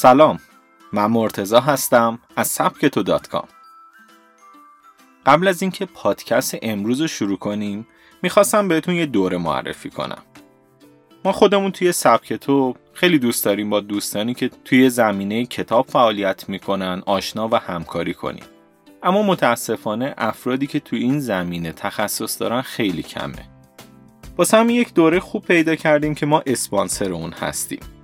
سلام من مرتزا هستم از سبکتو دات کام. قبل از اینکه پادکست امروز رو شروع کنیم می‌خواستم بهتون یه دوره معرفی کنم. ما خودمون توی سبکتو خیلی دوست داریم با دوستانی که توی زمینه کتاب فعالیت می‌کنن آشنا و همکاری کنیم. اما متاسفانه افرادی که توی این زمینه تخصص دارن خیلی کمه. واسه همین یک دوره خوب پیدا کردیم که ما اسپانسر اون هستیم.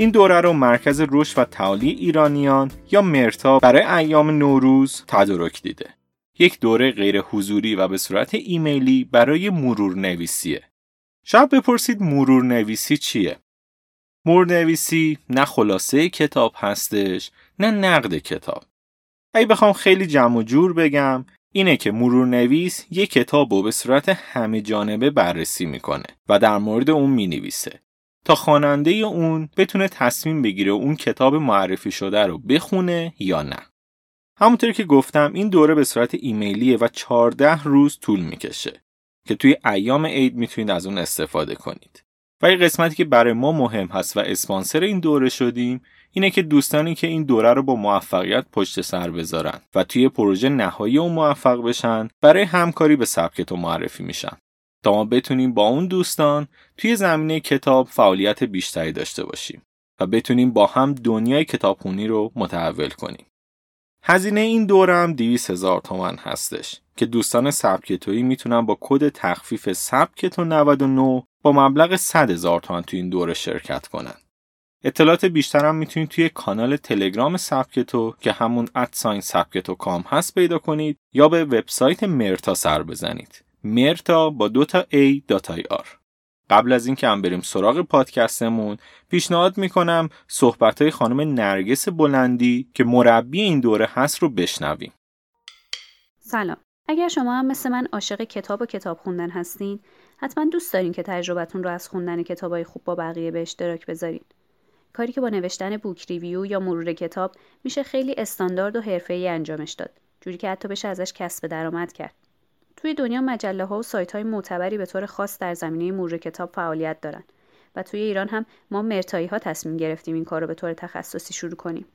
این دوره رو مرکز رشد و تعالی ایرانیان یا مرتا برای ایام نوروز تدارک دیده. یک دوره غیر حضوری و به صورت ایمیلی برای مرور نویسیه. شاید بپرسید مرور نویسی چیه؟ مرور نویسی نه خلاصه کتاب هستش نه نقد کتاب. اگه بخوام خیلی جمع و جور بگم اینه که مرور نویس یک کتاب رو به صورت همه جانبه بررسی می‌کنه و در مورد اون می‌نویسه. تا خواننده اون بتونه تصمیم بگیره اون کتاب معرفی شده رو بخونه یا نه. همونطوری که گفتم این دوره به صورت ایمیلیه و 14 روز طول می‌کشه که توی ایام عید می‌تونید از اون استفاده کنید. و یه قسمتی که برای ما مهم هست و اسپانسر این دوره شدیم اینه که دوستانی که این دوره رو با موفقیت پشت سر بذارن و توی پروژه نهایی اون موفق بشن برای همکاری به سبکتو معرفی میشن. تا ما بتونیم با اون دوستان توی زمینه کتاب فعالیت بیشتری داشته باشیم و بتونیم با هم دنیای کتابخونی رو متحول کنیم. هزینه این دوره هم 200 هزار هستش که دوستان سبکتویی می‌تونن با کد تخفیف سبکتو 99 با مبلغ 100 هزار تومن توی این دوره شرکت کنن. اطلاعات بیشتر هم می‌تونید توی کانال تلگرام سبکتو که همون at sign سبکتو com هست پیدا کنید یا به وبسایت مرتا سر بزنید. مرتا با دو تا A dot ir قبل از اینکه هم بریم سراغ پادکستمون پیشنهاد می‌کنم صحبت خانم نرگس بلندی که مربی این دوره هست رو بشنویم. سلام. اگر شما هم مثل من عاشق کتاب و کتاب خوندن هستین حتما دوست دارین که تجربتون رو از خوندن کتابای خوب با بقیه به اشتراک بذارین. کاری که با نوشتن بوک ریویو یا مرور کتاب میشه خیلی استاندارد و حرفه‌ای انجامش داد جوری که حتی بشه ازش کسب درآمد کرد. توی دنیا مجله ها و سایت های معتبری به طور خاص در زمینه مرور کتاب فعالیت دارن و توی ایران هم ما مرتایی ها تصمیم گرفتیم این کار رو به طور تخصصی شروع کنیم.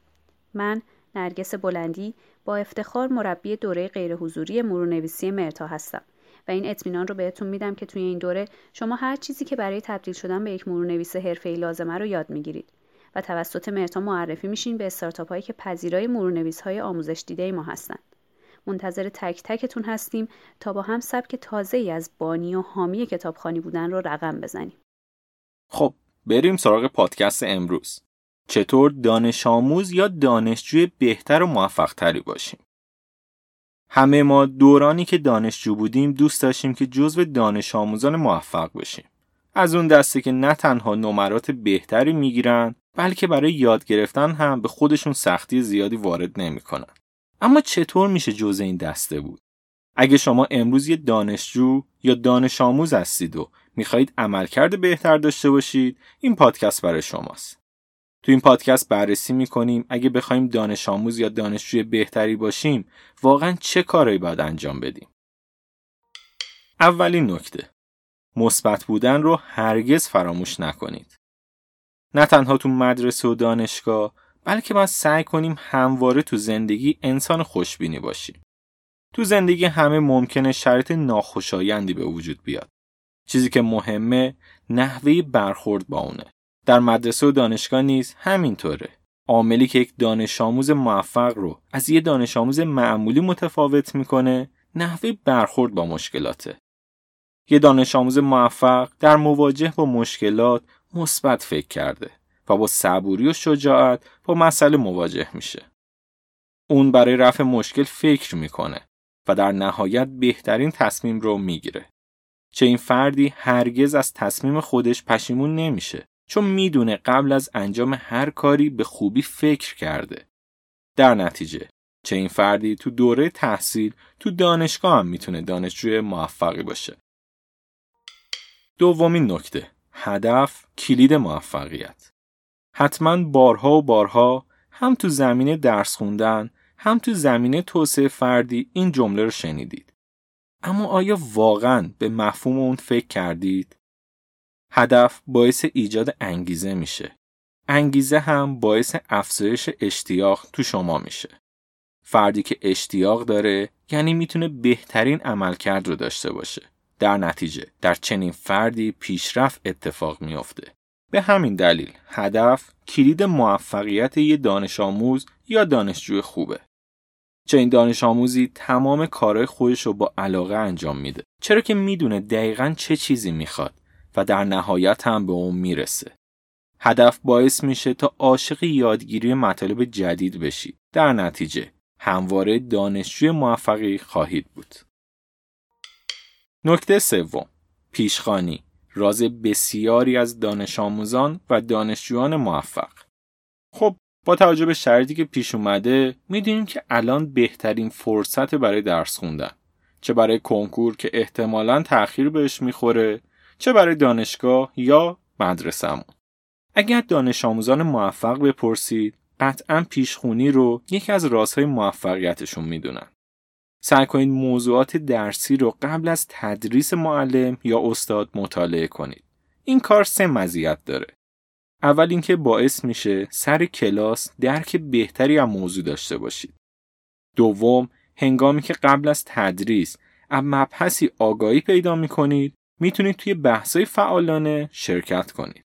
من نرگس بلندی با افتخار مربی دوره غیر حضوری مرورنویسی مرتا هستم و این اطمینان رو بهتون میدم که توی این دوره شما هر چیزی که برای تبدیل شدن به یک مرورنویس حرفه‌ای لازمه رو یاد می‌گیرید و توسط مرتا معرفی میشین به استارتاپ هایی که پذیرای مرورنویس های آموزش دیده ما هستند. منتظر تک تکتون هستیم تا با هم سبک تازه ای از بانی و حامی کتابخانی بودن رو رقم بزنیم. خب بریم سراغ پادکست امروز. چطور دانش آموز یا دانشجوی بهتر و موفق تری باشیم؟ همه ما دورانی که دانشجو بودیم دوست داشتیم که جزو دانش آموزان موفق بشیم. از اون دسته که نه تنها نمرات بهتری می‌گیرن بلکه برای یاد گرفتن هم به خودشون سختی زیادی وارد نمی‌کنن. اما چطور میشه جز این دسته بود؟ اگه شما امروز یه دانشجو یا دانش آموز هستید و می‌خواهید عملکرد بهتر داشته باشید این پادکست برای شماست. تو این پادکست بررسی می‌کنیم اگه بخوایم دانش آموز یا دانشجوی بهتری باشیم واقعا چه کارایی باید انجام بدیم. اولین نکته مثبت بودن رو هرگز فراموش نکنید. نه تنها تو مدرسه و دانشگاه بلکه باید سعی کنیم همواره تو زندگی انسان خوشبینی باشیم. تو زندگی همه ممکنه شرایط ناخوشایندی به وجود بیاد. چیزی که مهمه نحوه برخورد با اونه. در مدرسه و دانشگاه نیز همینطوره. عاملی که یک دانش آموز موفق رو از یه دانش آموز معمولی متفاوت می‌کنه نحوه برخورد با مشکلاته. یه دانش آموز موفق در مواجه با مشکلات مثبت فکر کرده. و با صبوری و شجاعت با مسئله مواجه میشه. اون برای رفع مشکل فکر می‌کنه و در نهایت بهترین تصمیم رو می‌گیره. چه این فردی هرگز از تصمیم خودش پشیمون نمیشه چون می‌دونه قبل از انجام هر کاری به خوبی فکر کرده. در نتیجه چه این فردی تو دوره تحصیل تو دانشگاه هم می‌تونه دانشجوی موفقی باشه. دومین نکته هدف کلید موفقیت حتما بارها و بارها هم تو زمینه درس خوندن هم تو زمینه توسعه فردی این جمله رو شنیدید. اما آیا واقعا به مفهوم اون فکر کردید؟ هدف باعث ایجاد انگیزه میشه. انگیزه هم باعث افزایش اشتیاق تو شما میشه. فردی که اشتیاق داره یعنی می‌تونه بهترین عملکرد رو داشته باشه. در نتیجه در چنین فردی پیشرفت اتفاق میافته. به همین دلیل هدف کلید موفقیت یه دانش آموز یا دانشجوی خوبه. چه این دانش آموزی تمام کارهای خودش رو با علاقه انجام میده. چرا که می‌دونه دقیقا چه چیزی می‌خواد و در نهایت هم به اون می‌رسه. هدف باعث میشه تا عاشق یادگیری مطالب جدید بشید. در نتیجه همواره دانشجوی موفقی خواهید بود. نکته سوم پیشخانی راز بسیاری از دانش آموزان و دانشجویان موفق. خب با توجه به شرطی که پیش اومده می‌دونیم که الان بهترین فرصت برای درس خوندن. چه برای کنکور که احتمالا تأخیر بهش می‌خوره چه برای دانشگاه یا مدرسهمون. اگر دانش آموزان موفق بپرسید قطعا پیشخونی رو یکی از رازهای موفقیتشون می‌دونن. سعی کنید موضوعات درسی رو قبل از تدریس معلم یا استاد مطالعه کنید. این کار سه مزیت داره. اول اینکه باعث میشه سر کلاس درک بهتری از موضوع داشته باشید. دوم، هنگامی که قبل از تدریس از مبحثی آگاهی پیدا می‌کنید می‌تونید توی بحثای فعالانه شرکت کنید.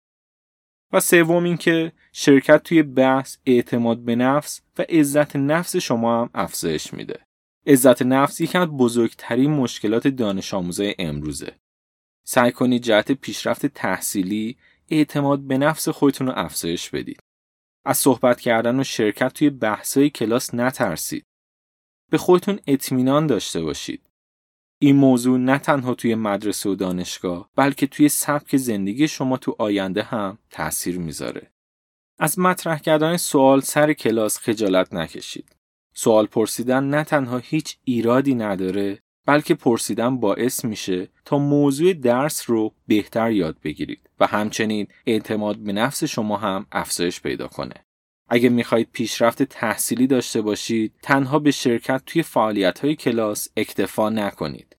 و سوم اینکه شرکت توی بحث اعتماد به نفس و عزت نفس شما هم افزایش میده. عزت نفس یکی از بزرگترین مشکلات دانش آموزای امروزه. سعی کنید جهت پیشرفت تحصیلی اعتماد به نفس خودتون رو افزایش بدید. از صحبت کردن و شرکت توی بحثای کلاس نترسید. به خودتون اطمینان داشته باشید. این موضوع نه تنها توی مدرسه و دانشگاه بلکه توی سبک زندگی شما تو آینده هم تاثیر می‌ذاره. از مطرح کردن سوال سر کلاس خجالت نکشید. سوال پرسیدن نه تنها هیچ ایرادی نداره بلکه پرسیدن باعث میشه تا موضوع درس رو بهتر یاد بگیرید و همچنین اعتماد به نفس شما هم افزایش پیدا کنه. اگه می‌خواهید پیشرفت تحصیلی داشته باشید تنها به شرکت توی فعالیت های کلاس اکتفا نکنید.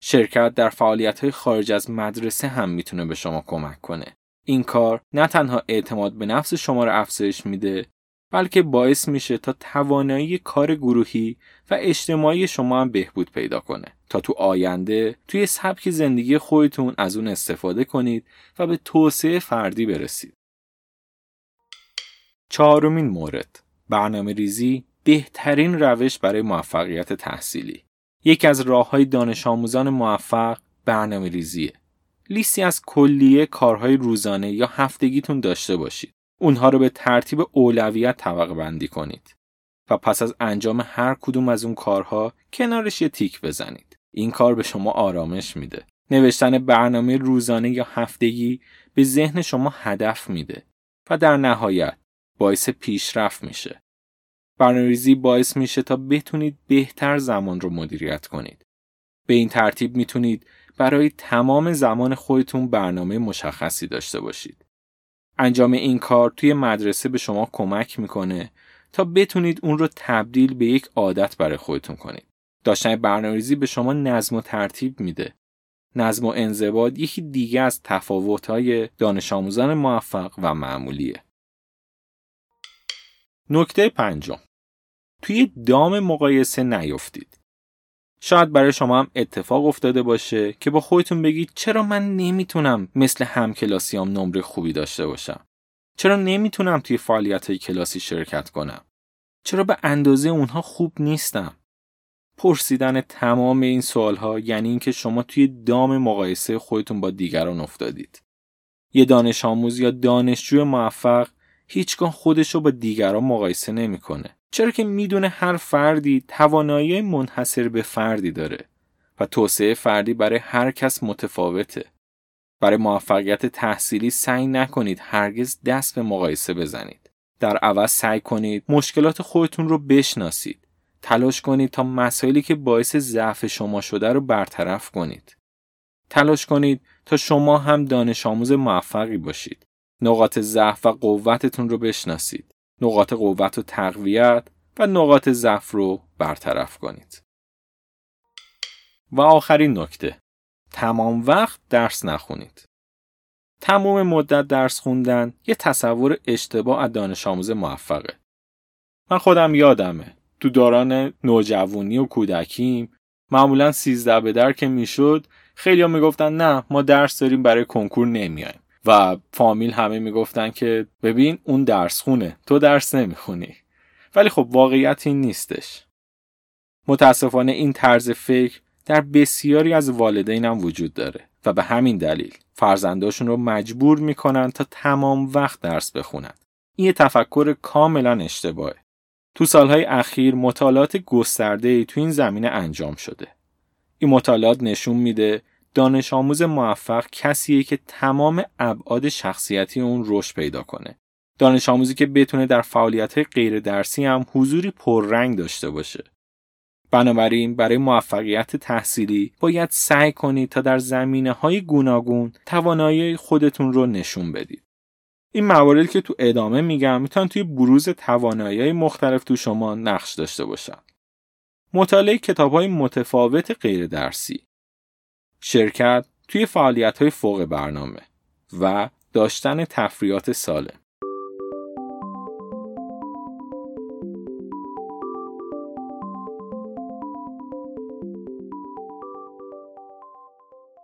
شرکت در فعالیت های خارج از مدرسه هم می‌تونه به شما کمک کنه. این کار نه تنها اعتماد به نفس شما رو افزایش میده بلکه باعث میشه تا توانایی کار گروهی و اجتماعی شما هم بهبود پیدا کنه تا تو آینده توی سبک زندگی خودتون از اون استفاده کنید و به توسعه فردی برسید. چهارمین مورد برنامه ریزی بهترین روش برای موفقیت تحصیلی یکی از راه های دانش آموزان موفق برنامه ریزیه. لیستی از کلیه کارهای روزانه یا هفتگیتون داشته باشید. اونها رو به ترتیب اولویت طبقه بندی کنید و پس از انجام هر کدوم از اون کارها کنارش یه تیک بزنید. این کار به شما آرامش میده. نوشتن برنامه روزانه یا هفتگی به ذهن شما هدف میده و در نهایت باعث پیشرفت میشه. برنامه‌ریزی باعث میشه تا بتونید بهتر زمان رو مدیریت کنید. به این ترتیب می‌تونید برای تمام زمان خودتون برنامه مشخصی داشته باشید. انجام این کار توی مدرسه به شما کمک می‌کنه تا بتونید اون رو تبدیل به یک عادت برای خودتون کنید. داشتن برنامه‌ریزی به شما نظم و ترتیب میده. نظم و انضباط یکی دیگه از تفاوت‌های دانش آموزان موفق و معمولیه. نکته پنجم توی دام مقایسه نیفتید. شاید برای شما هم اتفاق افتاده باشه که با خودتون بگید چرا من نمی‌تونم مثل همکلاسیام نمره خوبی داشته باشم؟ چرا نمی‌تونم توی فعالیت های کلاسی شرکت کنم؟ چرا به اندازه اونها خوب نیستم؟ پرسیدن تمام این سوال ها یعنی اینکه شما توی دام مقایسه خودتون با دیگران افتادید. یه دانش آموز یا دانشجو موفق هیچگاه خودش رو با دیگران مقایسه نمی‌کنه. چرا که می‌دونه هر فردی توانایی منحصر به فردی داره و توسعه فردی برای هر کس متفاوته. برای موفقیت تحصیلی سعی نکنید هرگز دست به مقایسه بزنید. در عوض سعی کنید مشکلات خودتون رو بشناسید. تلاش کنید تا مسائلی که باعث ضعف شما شده رو برطرف کنید. تلاش کنید تا شما هم دانش آموز موفقی باشید. نقاط ضعف و قوتتون رو بشناسید. نقاط قوت و تقویت و نقاط ضعف رو برطرف کنید. و آخرین نکته تمام وقت درس نخونید. تمام مدت درس خوندن یه تصور اشتباه از دانش آموز موفقه. من خودم یادمه تو دوران نوجوانی و کودکیم معمولا سیزده به در که می‌شد خیلی ها می‌گفتن نه ما درس داریم برای کنکور نمیایم و فامیل همه می‌گفتن که ببین اون درس خونه تو درس نمی‌خونی ولی خب واقعیت این نیستش متاسفانه این طرز فکر در بسیاری از والدین هم وجود داره و به همین دلیل فرزنداشون رو مجبور می‌کنن تا تمام وقت درس بخونن. این تفکر کاملا اشتباهه. تو سالهای اخیر مطالعات گسترده تو این زمینه انجام شده. این مطالعات نشون میده دانش آموز موفق کسیه که تمام ابعاد شخصیتی اون رشد پیدا کنه. دانش آموزی که بتونه در فعالیت غیر درسی هم حضوری پررنگ داشته باشه. بنابراین برای موفقیت تحصیلی باید سعی کنید تا در زمینه های گوناگون توانایی خودتون رو نشون بدید. این مواردی که تو ادامه میگم می‌تونن توی بروز توانایی مختلف تو شما نقش داشته باشن. مطالعه کتاب های متفاوت غیر درسی شرکت توی فعالیت های فوق برنامه و داشتن تفریات سالم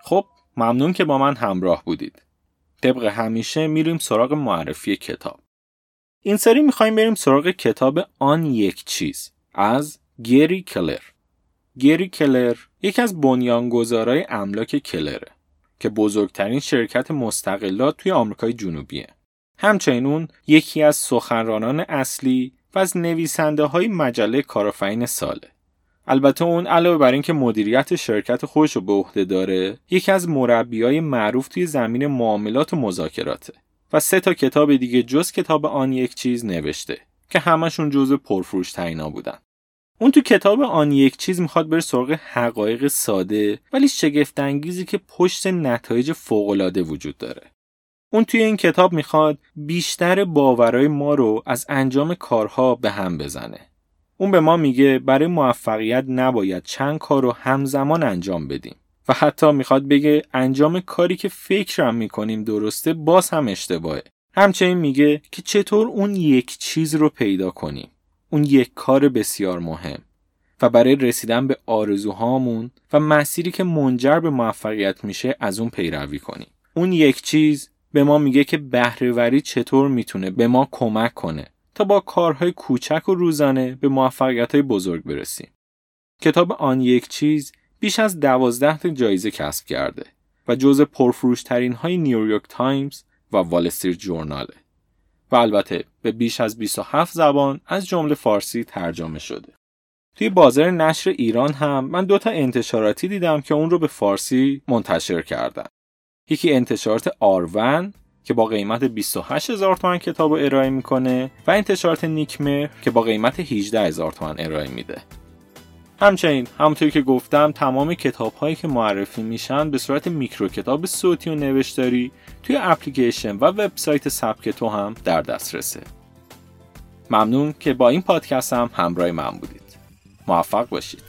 خب ممنون که با من همراه بودید. طبق همیشه میریم سراغ معرفی کتاب. این سری می‌خوایم بریم سراغ کتاب آن یک چیز از گری کلر. گری کلر یکی از بنیانگذارای املاک کلره که بزرگترین شرکت مستقلات توی آمریکای جنوبیه. همچنین اون یکی از سخنرانان اصلی و از نویسنده های مجله کارآفرین ساله. البته اون علاوه بر اینکه مدیریت شرکت خودش رو به عهده داره یکی از مربیای معروف توی زمین معاملات و مذاکراته و سه تا کتاب دیگه جز کتاب آن یک چیز نوشته که همشون جزو پرفروش ترینا بودن اون تو کتاب آن یک چیز می‌خواد بره سراغ حقایق ساده ولی شگفت انگیزی که پشت نتایج فوقالعاده وجود داره. اون توی این کتاب می‌خواد بیشتر باورای ما رو از انجام کارها به هم بزنه. اون به ما میگه برای موفقیت نباید چند کار رو همزمان انجام بدیم. و حتی می‌خواد بگه انجام کاری که فکرم می‌کنیم درسته باز هم اشتباهه. همچنین میگه که چطور اون یک چیز رو پیدا کنیم. اون یک کار بسیار مهم و برای رسیدن به آرزوهامون و مسیری که منجر به موفقیت میشه از اون پیروی کنیم اون یک چیز به ما میگه که بهره‌وری چطور می‌تونه به ما کمک کنه تا با کارهای کوچک و روزانه به موفقیت های بزرگ برسیم. کتاب آن یک چیز بیش از دوازده جایزه کسب کرده و جز پرفروشترین های نیویورک تایمز و وال استریت جورناله و البته به بیش از 27 زبان از جمله فارسی ترجمه شده. توی بازار نشر ایران هم من دوتا انتشاراتی دیدم که اون رو به فارسی منتشر کردن. یکی انتشارات آرون که با قیمت 28 هزار تومن کتاب رو ارائه می‌کنه و انتشارات نیکمر که با قیمت 18 هزار تومن ارائه میده همچنین همونطوری که گفتم تمام کتاب هایی که معرفی میشن به صورت میکرو کتاب صوتی و نوشتاری توی اپلیکیشن و وبسایت سبک تو هم در دسترسه. ممنون که با این پادکست هم همراه من بودید. موفق باشید.